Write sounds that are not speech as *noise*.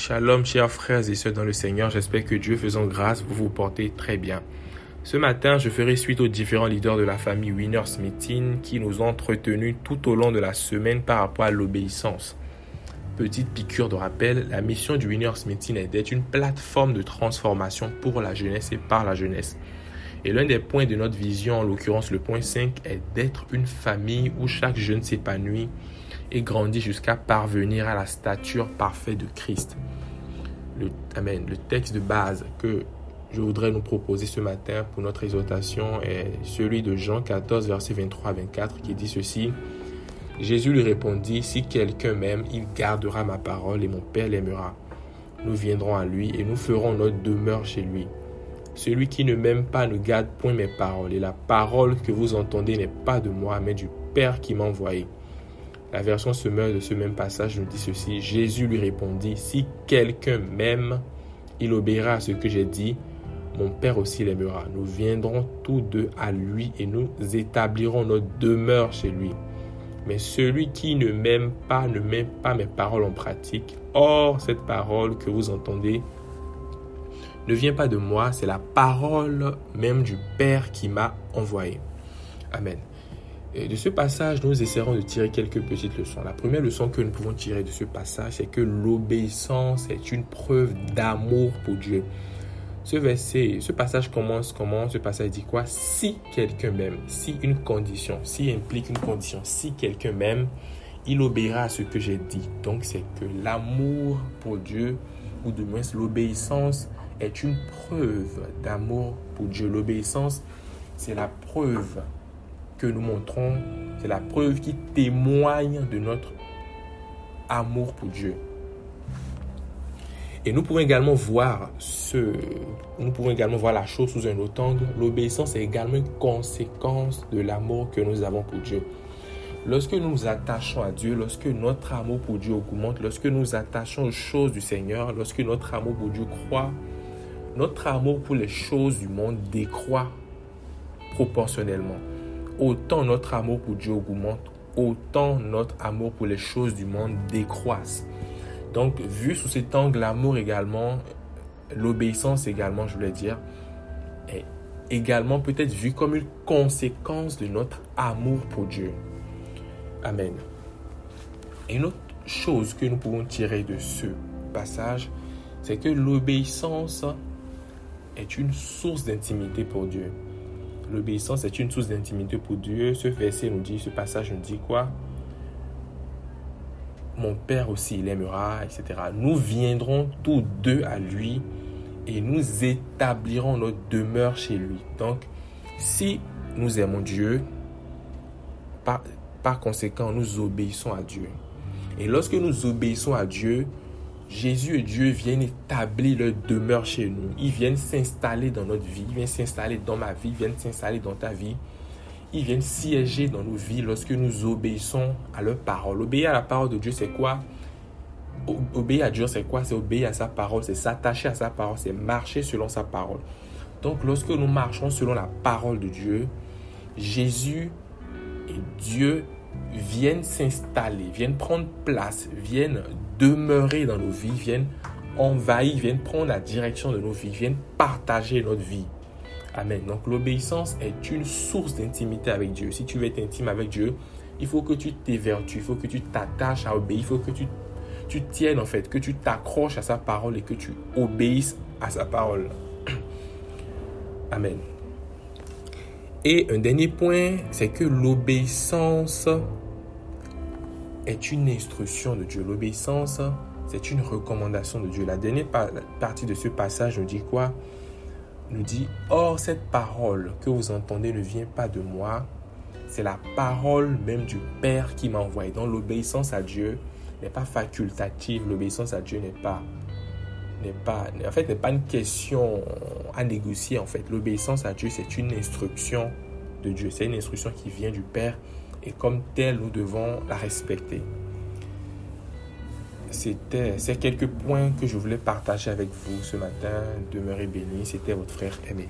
Shalom, chers frères et sœurs dans le Seigneur. J'espère que Dieu faisant grâce, vous vous portez très bien. Ce matin, je ferai suite aux différents leaders de la famille Winner Smithin qui nous ont entretenus tout au long de la semaine par rapport à l'obéissance. Petite piqûre de rappel, la mission du Winner Smithin est d'être une plateforme de transformation pour la jeunesse et par la jeunesse. Et l'un des points de notre vision, en l'occurrence le point 5, est d'être une famille où chaque jeune s'épanouit et grandit jusqu'à parvenir à la stature parfaite de Christ. Le, amen. Le texte de base que je voudrais nous proposer ce matin pour notre exhortation est celui de Jean 14, verset 23 à 24, qui dit ceci. Jésus lui répondit, Si quelqu'un m'aime, il gardera ma parole et mon Père l'aimera. Nous viendrons à lui et nous ferons notre demeure chez lui. Celui qui ne m'aime pas ne garde point mes paroles, et la parole que vous entendez n'est pas de moi, mais du Père qui m'a envoyé. La version semeur de ce même passage nous dit ceci. Jésus lui répondit, si quelqu'un m'aime, il obéira à ce que j'ai dit. Mon Père aussi l'aimera. Nous viendrons tous deux à lui et nous établirons notre demeure chez lui. Mais celui qui ne m'aime pas ne met pas mes paroles en pratique. Or, cette parole que vous entendez ne vient pas de moi, c'est la parole même du Père qui m'a envoyé. Amen. De ce passage, nous essaierons de tirer quelques petites leçons. La première leçon que nous pouvons tirer de ce passage, c'est que l'obéissance est une preuve d'amour pour Dieu. Ce verset, ce passage commence comment? Ce passage dit quoi? Si quelqu'un m'aime, si une condition, si implique une condition, si quelqu'un m'aime, il obéira à ce que j'ai dit. Donc c'est que l'amour pour Dieu, ou du moins l'obéissance, est une preuve d'amour pour Dieu. L'obéissance, c'est la preuve que nous montrons, c'est la preuve qui témoigne de notre amour pour Dieu. Et nous pouvons également voir ce, nous pouvons également voir la chose sous un autre angle. L'obéissance est également une conséquence de l'amour que nous avons pour Dieu. Lorsque nous nous attachons à Dieu, lorsque notre amour pour Dieu augmente, lorsque nous nous attachons aux choses du Seigneur, lorsque notre amour pour Dieu croît, notre amour pour les choses du monde décroît proportionnellement autant notre amour pour Dieu augmente, autant notre amour pour les choses du monde décroisse. Donc, vu sous cet angle, l'amour également, l'obéissance également, je voulais dire, est également peut-être vu comme une conséquence de notre amour pour Dieu. Amen. Une autre chose que nous pouvons tirer de ce passage, c'est que l'obéissance est une source d'intimité pour Dieu. L'obéissance est une source d'intimité pour Dieu. Ce verset nous dit, ce passage nous dit quoi? Mon Père aussi l'aimera, etc. Nous viendrons tous deux à lui et nous établirons notre demeure chez lui. Donc, si nous aimons Dieu, par, par conséquent, nous obéissons à Dieu. Et lorsque nous obéissons à Dieu, Jésus et Dieu viennent établir leur demeure chez nous. Ils viennent s'installer dans notre vie. Ils viennent s'installer dans ma vie. Ils viennent s'installer dans ta vie. Ils viennent siéger dans nos vies lorsque nous obéissons à leur parole. Obéir à la parole de Dieu, c'est quoi? Obéir à Dieu, c'est quoi? C'est obéir à sa parole, c'est s'attacher à sa parole, c'est marcher selon sa parole. Donc lorsque nous marchons selon la parole de Dieu, Jésus et Dieu viennent s'installer, viennent prendre place, viennent demeurer dans nos vies, viennent envahir, viennent prendre la direction de nos vies, viennent partager notre vie. Amen. Donc l'obéissance est une source d'intimité avec Dieu. Si tu veux être intime avec Dieu, il faut que tu t'évertues, il faut que tu t'attaches à obéir, il faut que tu, tu tiennes en fait, que tu t'accroches à sa parole et que tu obéisses à sa parole. *coughs* Amen. Et un dernier point, c'est que l'obéissance est une instruction de Dieu. L'obéissance, c'est une recommandation de Dieu. La dernière partie de ce passage nous dit quoi? Nous dit, Or, cette parole que vous entendez ne vient pas de moi, c'est la parole même du Père qui m'a envoyé. Donc l'obéissance à Dieu n'est pas facultative, l'obéissance à Dieu n'est pas n'est pas en fait pas une question à négocier en fait. L'obéissance à Dieu, c'est une instruction de Dieu, c'est une instruction qui vient du Père et comme tel, nous devons la respecter. C'était ces quelques points que je voulais partager avec vous ce matin. Demeurez bénis. C'était votre frère aimé.